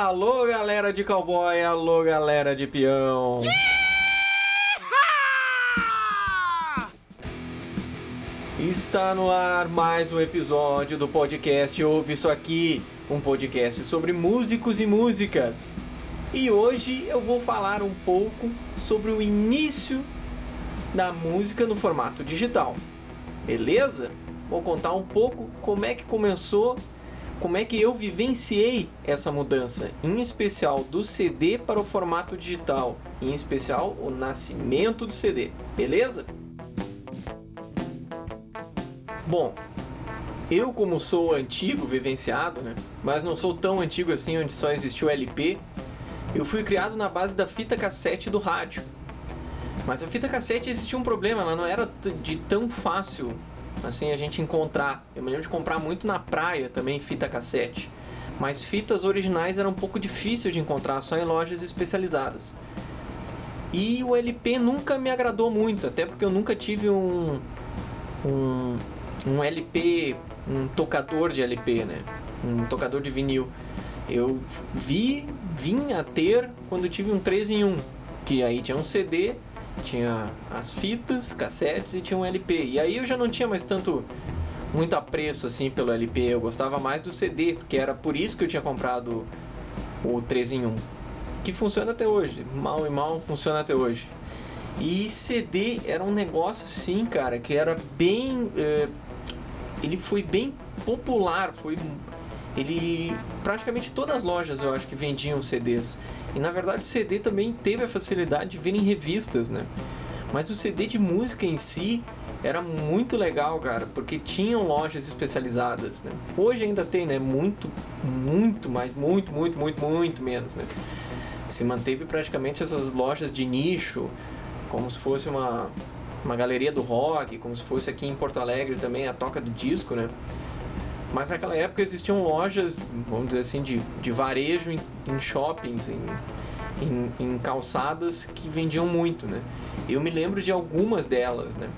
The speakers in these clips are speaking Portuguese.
Alô, galera de cowboy, alô, galera de peão. Está no ar mais um episódio do podcast Ouve Isso Aqui, um podcast sobre músicos e músicas. E hoje eu vou falar um pouco sobre o início da música no formato digital. Beleza? Vou contar um pouco como é que começou, como é que eu vivenciei essa mudança, em especial do CD para o formato digital, em especial o nascimento do CD. Beleza? Bom, eu como sou antigo, vivenciado, né? Mas não sou tão antigo assim, onde só existiu LP. Eu fui criado na base da fita cassete do rádio. Mas a fita cassete existia um problema, ela não era de tão fácil assim a gente encontrar. Eu me lembro de comprar muito na praia também fita cassete. Mas fitas originais era um pouco difícil de encontrar, só em lojas especializadas. E o LP nunca me agradou muito, até porque eu nunca tive um, um um LP, um tocador de LP, né? Um tocador de vinil. Eu vi, vim a ter quando tive um 3 em 1, que aí tinha um CD, tinha as fitas, cassetes e tinha um LP. E aí eu já não tinha mais tanto muito apreço assim pelo LP, eu gostava mais do CD, porque era por isso que eu tinha comprado o 3 em 1, que funciona até hoje, mal e mal funciona até hoje. E CD era um negócio assim, cara, que era bem eh, ele foi bem popular, foi ele praticamente todas as lojas eu acho que vendiam CDs. E na verdade o CD também teve a facilidade de vir em revistas, né? Mas o CD de música em si era muito legal, cara, porque tinham lojas especializadas, né? Hoje ainda tem, né? Muito, muito mais, muito, muito, muito, muito menos, né? Se manteve praticamente essas lojas de nicho, como se fosse uma, uma galeria do rock, como se fosse aqui em Porto Alegre também a toca do disco, né? Mas naquela época existiam lojas, vamos dizer assim, de, de varejo em, em shoppings, em, em, em, calçadas que vendiam muito, né? Eu me lembro de algumas delas, né?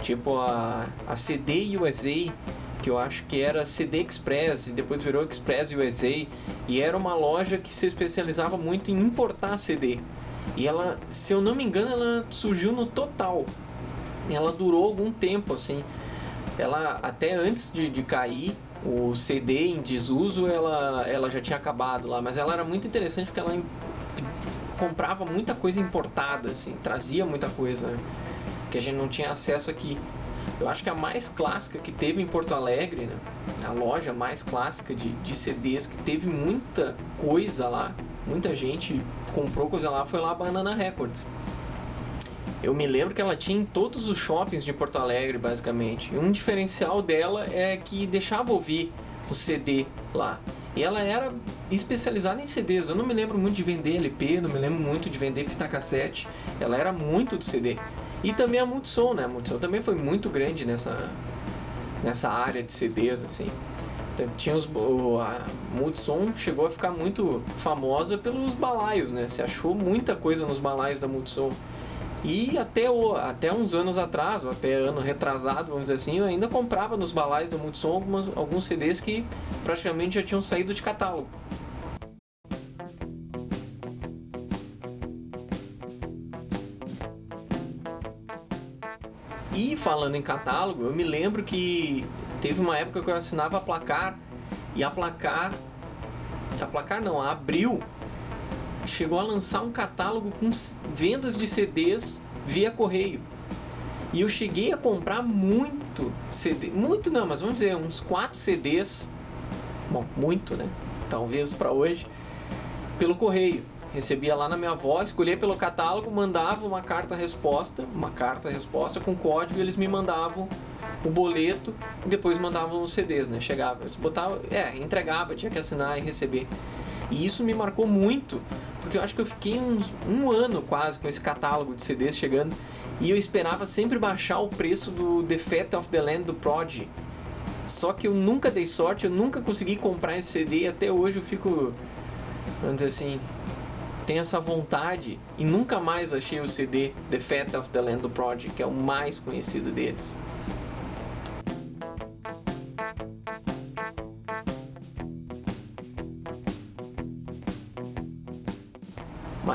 Tipo a, a CD USA, que eu acho que era CD Express e depois virou Express USA, e era uma loja que se especializava muito em importar CD. E ela, se eu não me engano, ela surgiu no Total, ela durou algum tempo, assim. Ela, até antes de, de cair, o CD em desuso, ela, ela já tinha acabado lá. Mas ela era muito interessante porque ela comprava muita coisa importada, assim. Trazia muita coisa? Que a gente não tinha acesso aqui. Eu acho que a mais clássica que teve em Porto Alegre, né? A loja mais clássica de, de CDs, que teve muita coisa lá. Muita gente comprou coisa lá, foi lá a Banana Records. Eu me lembro que ela tinha em todos os shoppings de Porto Alegre, basicamente. E um diferencial dela é que deixava ouvir o CD lá. E ela era especializada em CDs. Eu não me lembro muito de vender LP, não me lembro muito de vender fita cassete. Ela era muito de CD. E também a Multissom, né? A Multissom também foi muito grande nessa, nessa área de CDs, assim. Então, tinha os, a Multissom chegou a ficar muito famosa pelos balaios, né? Se achou muita coisa nos balaios da Multissom. E até, o, até uns anos atrás, ou até ano retrasado, vamos dizer assim, eu ainda comprava nos balais da Multissom algumas, alguns CDs que praticamente já tinham saído de catálogo. E falando em catálogo, eu me lembro que teve uma época que eu assinava a Placar e a Placar, a Placar não, a Abril chegou a lançar um catálogo com vendas de CDs via correio. E eu cheguei a comprar muito CD, muito não, mas vamos dizer uns 4 CDs. Bom, muito, né? Talvez para hoje pelo correio. Recebia lá na minha avó, escolhia pelo catálogo, mandava uma carta resposta, uma carta resposta com código, e eles me mandavam o boleto e depois mandavam os CDs, né? Chegava, eu botava, é, entregava, tinha que assinar e receber. E isso me marcou muito, porque eu acho que eu fiquei uns, um ano quase com esse catálogo de CDs chegando e eu esperava sempre baixar o preço do The Fat of the Land do Prod. Só que eu nunca dei sorte, eu nunca consegui comprar esse CD e até hoje eu fico, vamos dizer assim, tenho essa vontade e nunca mais achei o CD The Fat of the Land do Prod, que é o mais conhecido deles.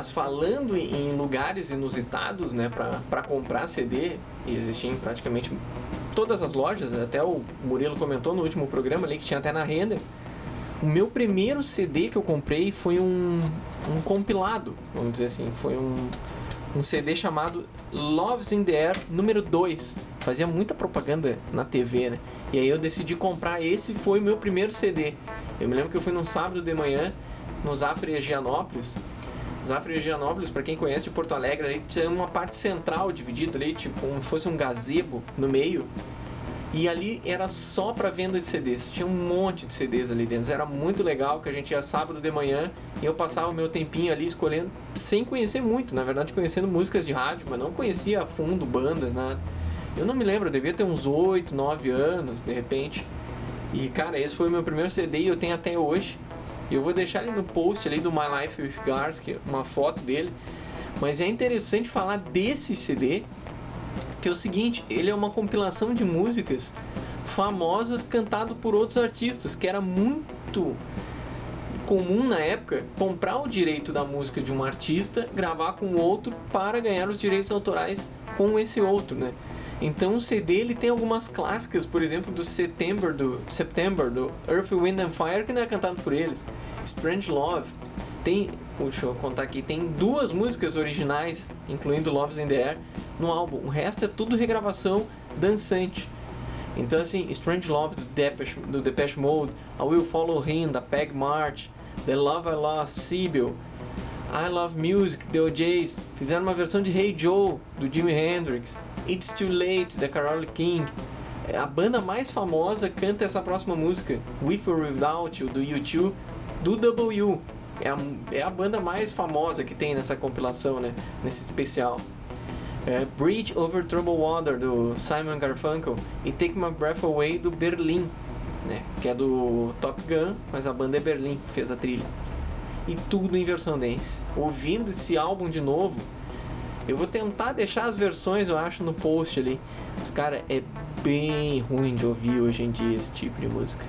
Mas falando em lugares inusitados, né, para comprar CD, existiam praticamente todas as lojas, até o Murilo comentou no último programa ali que tinha até na renda. O meu primeiro CD que eu comprei foi um, um compilado, vamos dizer assim, foi um, um CD chamado Loves in the Air número 2. Fazia muita propaganda na TV, né? E aí eu decidi comprar esse, foi o meu primeiro CD. Eu me lembro que eu fui num sábado de manhã no Zafre Gianópolis Zafre Gianópolis, para quem conhece de Porto Alegre, ali tinha uma parte central dividida ali, tipo como se fosse um gazebo no meio. E ali era só para venda de CDs. Tinha um monte de CDs ali dentro. Era muito legal que a gente ia sábado de manhã e eu passava o meu tempinho ali escolhendo, sem conhecer muito, na verdade conhecendo músicas de rádio, mas não conhecia a fundo bandas, nada. Eu não me lembro, eu devia ter uns 8, 9 anos, de repente. E cara, esse foi o meu primeiro CD e eu tenho até hoje. Eu vou deixar ali no post ali do My Life with Garski uma foto dele. Mas é interessante falar desse CD, que é o seguinte, ele é uma compilação de músicas famosas cantado por outros artistas, que era muito comum na época comprar o direito da música de um artista, gravar com outro para ganhar os direitos autorais com esse outro, né? Então o CD ele tem algumas clássicas, por exemplo, do September do September do Earth, Wind and Fire que não é cantado por eles. Strange Love tem, deixa eu contar aqui, tem duas músicas originais, incluindo Love's in the Air, no álbum. O resto é tudo regravação dançante. Então assim, Strange Love do Depeche, do Depeche Mode, I Will Follow Him da Peg March, The Love I Lost, Sibyl, I Love Music, The OJs, fizeram uma versão de Hey Joe do Jimi Hendrix. It's Too Late, da Carole King. É, a banda mais famosa canta essa próxima música, With or Without You, do U2, do W. É a, é a banda mais famosa que tem nessa compilação, né? Nesse especial. É, Bridge Over Troubled Water, do Simon Garfunkel. E Take My Breath Away, do Berlim. Né? Que é do Top Gun, mas a banda é Berlim que fez a trilha. E tudo em versão dance. Ouvindo esse álbum de novo, eu vou tentar deixar as versões, eu acho, no post ali. Mas, cara, é bem ruim de ouvir hoje em dia esse tipo de música.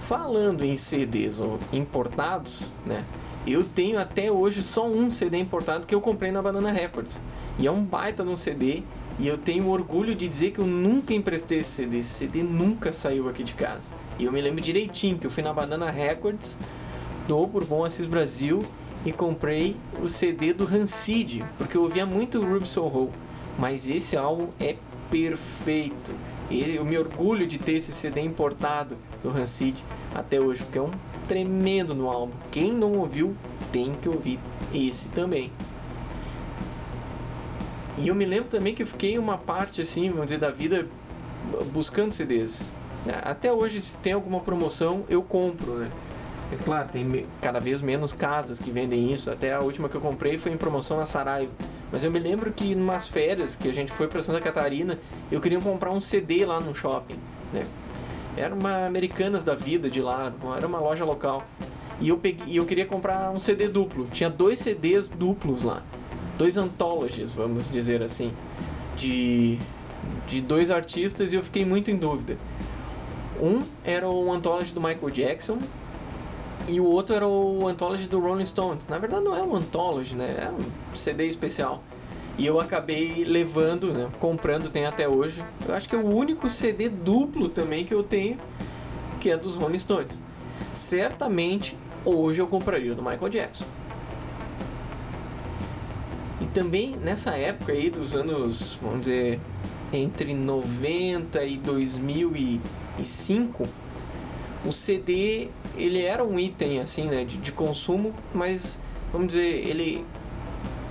Falando em CDs importados, né? Eu tenho até hoje só um CD importado que eu comprei na Banana Records. E é um baita de um CD. E eu tenho orgulho de dizer que eu nunca emprestei esse CD. Esse CD nunca saiu aqui de casa. E eu me lembro direitinho que eu fui na Banana Records do Bourbon Assis Brasil e comprei o CD do Rancid, porque eu ouvia muito Ruby Soho, mas esse álbum é perfeito. E eu me orgulho de ter esse CD importado do Rancid até hoje, porque é um tremendo no álbum. Quem não ouviu tem que ouvir esse também. E eu me lembro também que eu fiquei uma parte assim, vamos dizer, da vida buscando CDs. Até hoje, se tem alguma promoção, eu compro, né? É claro, tem cada vez menos casas que vendem isso. Até a última que eu comprei foi em promoção na Saraiva. Mas eu me lembro que em umas férias que a gente foi para Santa Catarina, eu queria comprar um CD lá no shopping, né? Era uma Americanas da vida de lá, era uma loja local. E eu peguei, eu queria comprar um CD duplo. Tinha dois CDs duplos lá. Dois anthologies, vamos dizer assim, de de dois artistas e eu fiquei muito em dúvida. Um era o Anthology do Michael Jackson e o outro era o Anthology do Rolling Stones. Na verdade não é um Anthology, né? É um CD especial. E eu acabei levando, né? Comprando, tem até hoje. Eu acho que é o único CD duplo também que eu tenho, que é dos Rolling Stones. Certamente hoje eu compraria do Michael Jackson. Também nessa época aí dos anos, vamos dizer, entre 90 e 2000 e 2005, o CD ele era um item assim, né, de, de consumo, mas vamos dizer, ele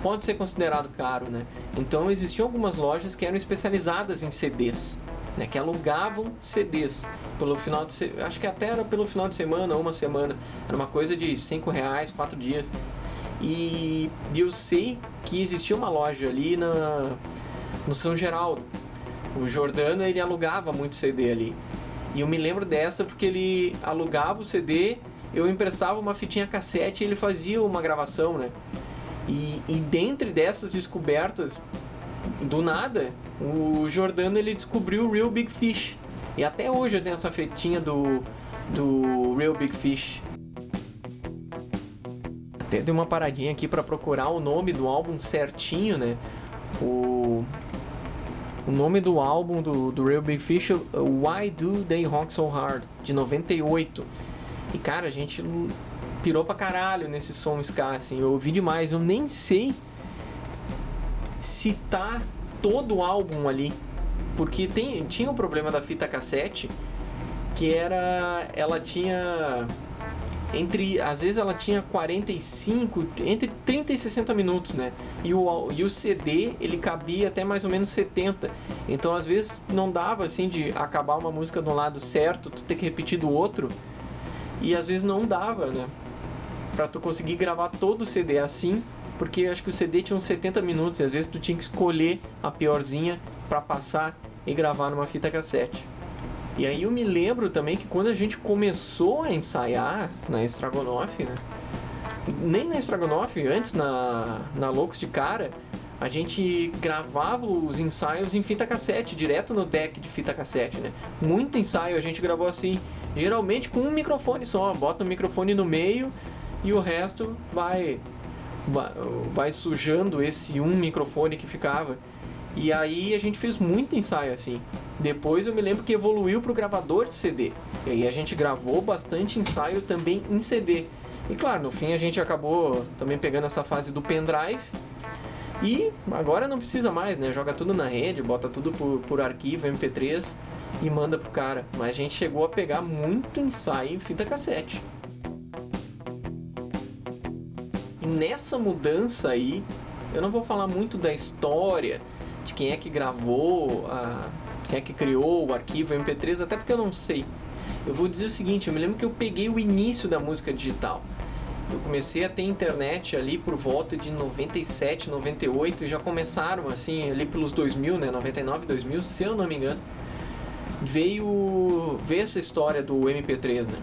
pode ser considerado caro, né? Então existiam algumas lojas que eram especializadas em CDs, né, que alugavam CDs pelo final de acho que até era pelo final de semana, uma semana, era uma coisa de cinco reais, quatro dias. E, eu sei que existia uma loja ali na no São Geraldo. O Jordano ele alugava muito CD ali. E eu me lembro dessa porque ele alugava o CD, eu emprestava uma fitinha cassete e ele fazia uma gravação, né? E, e dentre dessas descobertas, do nada, o Jordano ele descobriu o Real Big Fish. E até hoje eu tenho essa fetinha do, do Real Big Fish. Até dei uma paradinha aqui para procurar o nome do álbum certinho, né? O, o nome do álbum do, do Real Big Fish é Why Do They Rock So Hard, de 98. E cara, a gente pirou pra caralho nesse som ska, assim. Eu ouvi demais, eu nem sei citar todo o álbum ali. Porque tem, tinha o um problema da fita cassete, que era. Ela tinha. Entre. Às vezes ela tinha 45, entre 30 e 60 minutos, né? E o, e o CD ele cabia até mais ou menos 70. Então às vezes não dava assim de acabar uma música do lado certo, tu ter que repetir do outro. E às vezes não dava, né? Pra tu conseguir gravar todo o CD assim, porque acho que o CD tinha uns 70 minutos e às vezes tu tinha que escolher a piorzinha para passar e gravar numa fita cassete. E aí eu me lembro também que quando a gente começou a ensaiar na Estragonoff, né? Nem na Estragonoff, antes na, na Loucos de Cara, a gente gravava os ensaios em fita cassete, direto no deck de fita cassete, né? Muito ensaio a gente gravou assim, geralmente com um microfone só, bota o microfone no meio e o resto vai vai sujando esse um microfone que ficava. E aí a gente fez muito ensaio assim. Depois eu me lembro que evoluiu para o gravador de CD. E aí a gente gravou bastante ensaio também em CD. E claro, no fim a gente acabou também pegando essa fase do pendrive. E agora não precisa mais, né? Joga tudo na rede, bota tudo por, por arquivo MP3 e manda pro cara. Mas a gente chegou a pegar muito ensaio em fita cassete. E nessa mudança aí, eu não vou falar muito da história, de quem é que gravou, a, quem é que criou o arquivo MP3, até porque eu não sei. Eu vou dizer o seguinte, eu me lembro que eu peguei o início da música digital. Eu comecei a ter internet ali por volta de 97, 98 e já começaram assim ali pelos 2000, né, 99, 2000, se eu não me engano. Veio, veio essa história do MP3, né?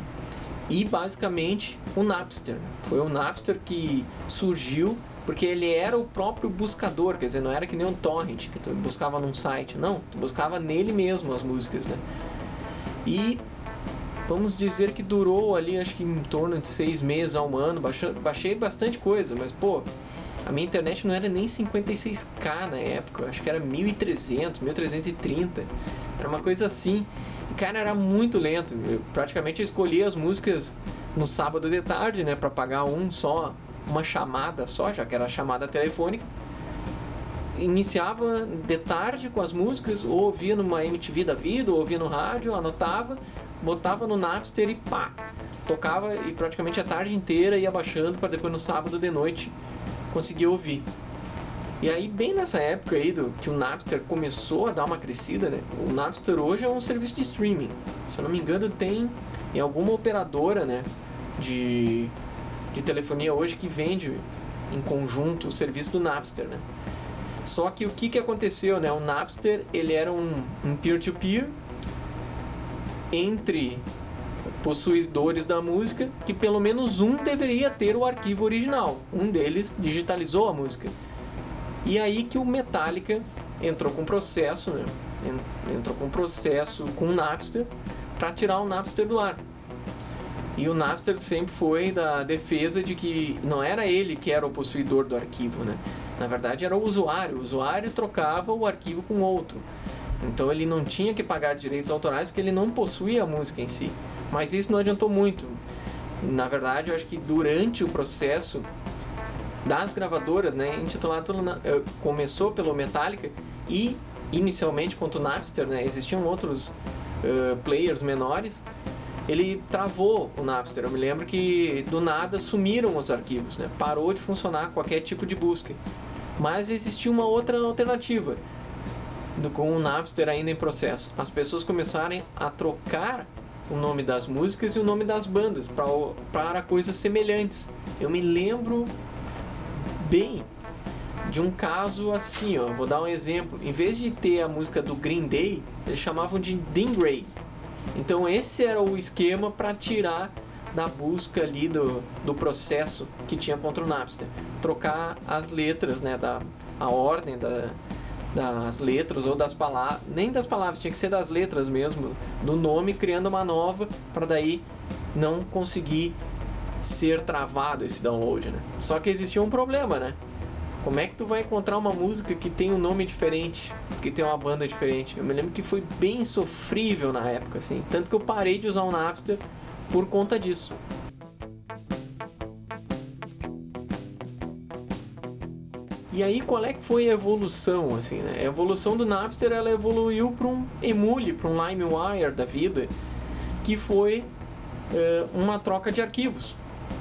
e basicamente o Napster. Foi o Napster que surgiu porque ele era o próprio buscador, quer dizer, não era que nem um torrent que tu buscava num site, não, tu buscava nele mesmo as músicas, né? E vamos dizer que durou ali, acho que em torno de seis meses a um ano, baixei, baixei bastante coisa, mas pô, a minha internet não era nem 56k na época, acho que era 1300, 1330, era uma coisa assim. Cara, era muito lento. Eu, praticamente eu escolhia as músicas no sábado de tarde, né, para pagar um só, uma chamada só, já que era chamada telefônica. Iniciava de tarde com as músicas, ou ouvia numa MTV da vida, ou ouvia no rádio, anotava, botava no Napster e pá, tocava e praticamente a tarde inteira ia baixando para depois no sábado de noite conseguir ouvir. E aí, bem nessa época aí do que o Napster começou a dar uma crescida, né? O Napster hoje é um serviço de streaming. Se eu não me engano, tem em alguma operadora, né? De, de telefonia hoje que vende em conjunto o serviço do Napster, né? Só que o que, que aconteceu, né? O Napster, ele era um peer-to-peer -peer entre possuidores da música, que pelo menos um deveria ter o arquivo original. Um deles digitalizou a música. E aí que o Metallica entrou com processo, né? Entrou com processo com o Napster para tirar o Napster do ar. E o Napster sempre foi da defesa de que não era ele que era o possuidor do arquivo, né? Na verdade era o usuário. O usuário trocava o arquivo com outro. Então ele não tinha que pagar direitos autorais porque ele não possuía a música em si. Mas isso não adiantou muito. Na verdade, eu acho que durante o processo das gravadoras, né, intitulado pelo eh, começou pelo Metallica e inicialmente quanto Napster, né, existiam outros uh, players menores. Ele travou o Napster. Eu me lembro que do nada sumiram os arquivos, né? Parou de funcionar qualquer tipo de busca. Mas existia uma outra alternativa do, com o Napster ainda em processo. As pessoas começaram a trocar o nome das músicas e o nome das bandas para coisas semelhantes. Eu me lembro bem de um caso assim, ó. Vou dar um exemplo. Em vez de ter a música do Green Day, eles chamavam de Dingray. Então esse era o esquema para tirar da busca ali do, do processo que tinha contra o Napster. Trocar as letras, né, da a ordem da, das letras ou das palavras, nem das palavras, tinha que ser das letras mesmo, do nome, criando uma nova para daí não conseguir ser travado esse download, né? Só que existia um problema, né? Como é que tu vai encontrar uma música que tem um nome diferente, que tem uma banda diferente? Eu me lembro que foi bem sofrível na época, assim, tanto que eu parei de usar o Napster por conta disso. E aí qual é que foi a evolução, assim, né? A evolução do Napster, ela evoluiu para um Emule, para um LimeWire da vida, que foi uh, uma troca de arquivos.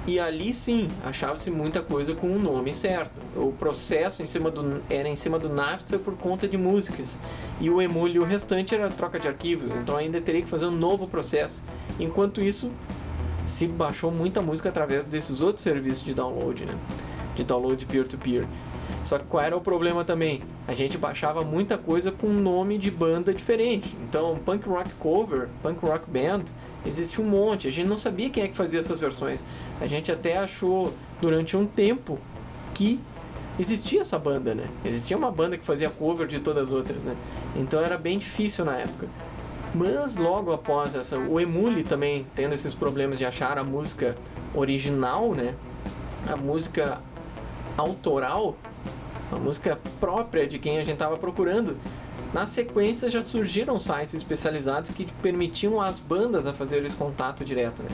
E ali sim, achava-se muita coisa com o nome certo. O processo em cima do, era em cima do Napster por conta de músicas. E o Emule o restante era troca de arquivos, então ainda teria que fazer um novo processo. Enquanto isso, se baixou muita música através desses outros serviços de download, né? De download peer-to-peer. -peer. Só que qual era o problema também? A gente baixava muita coisa com nome de banda diferente. Então, punk rock cover, punk rock band, existe um monte. A gente não sabia quem é que fazia essas versões. A gente até achou durante um tempo que existia essa banda, né? Existia uma banda que fazia cover de todas as outras, né? Então era bem difícil na época. Mas logo após essa, o Emule também tendo esses problemas de achar a música original, né? A música autoral, uma música própria de quem a gente estava procurando. Na sequência já surgiram sites especializados que permitiam às bandas a fazer esse contato direto, né?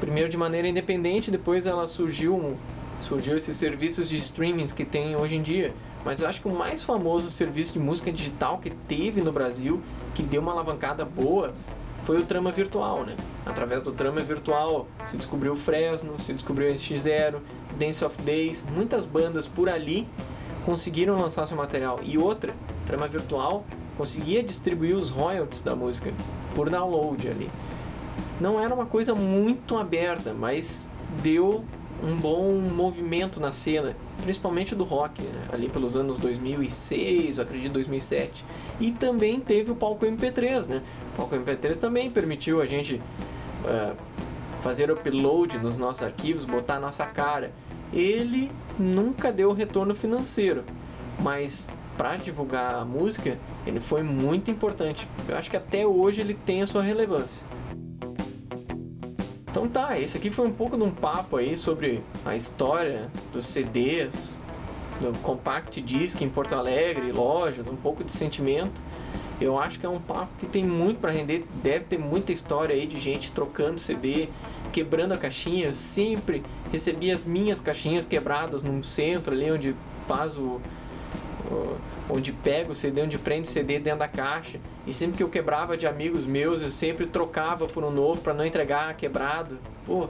Primeiro de maneira independente, depois ela surgiu surgiu esses serviços de streamings que tem hoje em dia. Mas eu acho que o mais famoso serviço de música digital que teve no Brasil, que deu uma alavancada boa, foi o Trama Virtual, né? Através do Trama Virtual se descobriu Fresno, se descobriu o NX0, Dance of Days, muitas bandas por ali conseguiram lançar seu material. E outra, Trama Virtual conseguia distribuir os royalties da música por download ali. Não era uma coisa muito aberta, mas deu um bom movimento na cena, principalmente do rock, né? ali pelos anos 2006, eu acredito 2007. E também teve o palco MP3, né? O palco MP3 também permitiu a gente uh, fazer upload nos nossos arquivos, botar a nossa cara. Ele nunca deu retorno financeiro, mas para divulgar a música, ele foi muito importante. Eu acho que até hoje ele tem a sua relevância. Então tá, esse aqui foi um pouco de um papo aí sobre a história dos CDs, do Compact Disc em Porto Alegre, lojas, um pouco de sentimento. Eu acho que é um papo que tem muito para render, deve ter muita história aí de gente trocando CD, quebrando a caixinha. Eu sempre recebi as minhas caixinhas quebradas no centro ali onde faz o, onde pega o CD, onde prende o CD dentro da caixa. E sempre que eu quebrava de amigos meus, eu sempre trocava por um novo para não entregar quebrado. Pô,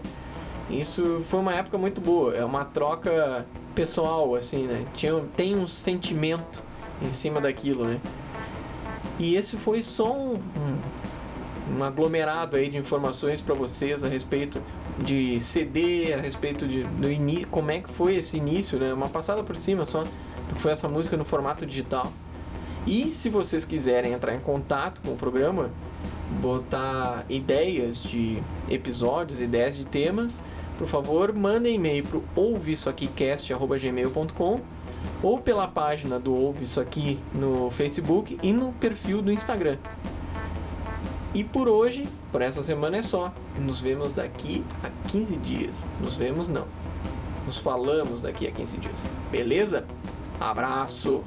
isso foi uma época muito boa. É uma troca pessoal, assim, né? Tinha, tem um sentimento em cima daquilo, né? E esse foi só um, um, um aglomerado aí de informações para vocês a respeito de CD, a respeito de do como é que foi esse início, né? Uma passada por cima só foi essa música no formato digital. E se vocês quiserem entrar em contato com o programa, botar ideias de episódios, ideias de temas, por favor, mandem e-mail para o ouviçoaquicast.gmail.com ou pela página do Ouve Isso Aqui no Facebook e no perfil do Instagram. E por hoje, por essa semana é só. Nos vemos daqui a 15 dias. Nos vemos não. Nos falamos daqui a 15 dias. Beleza? Abraço!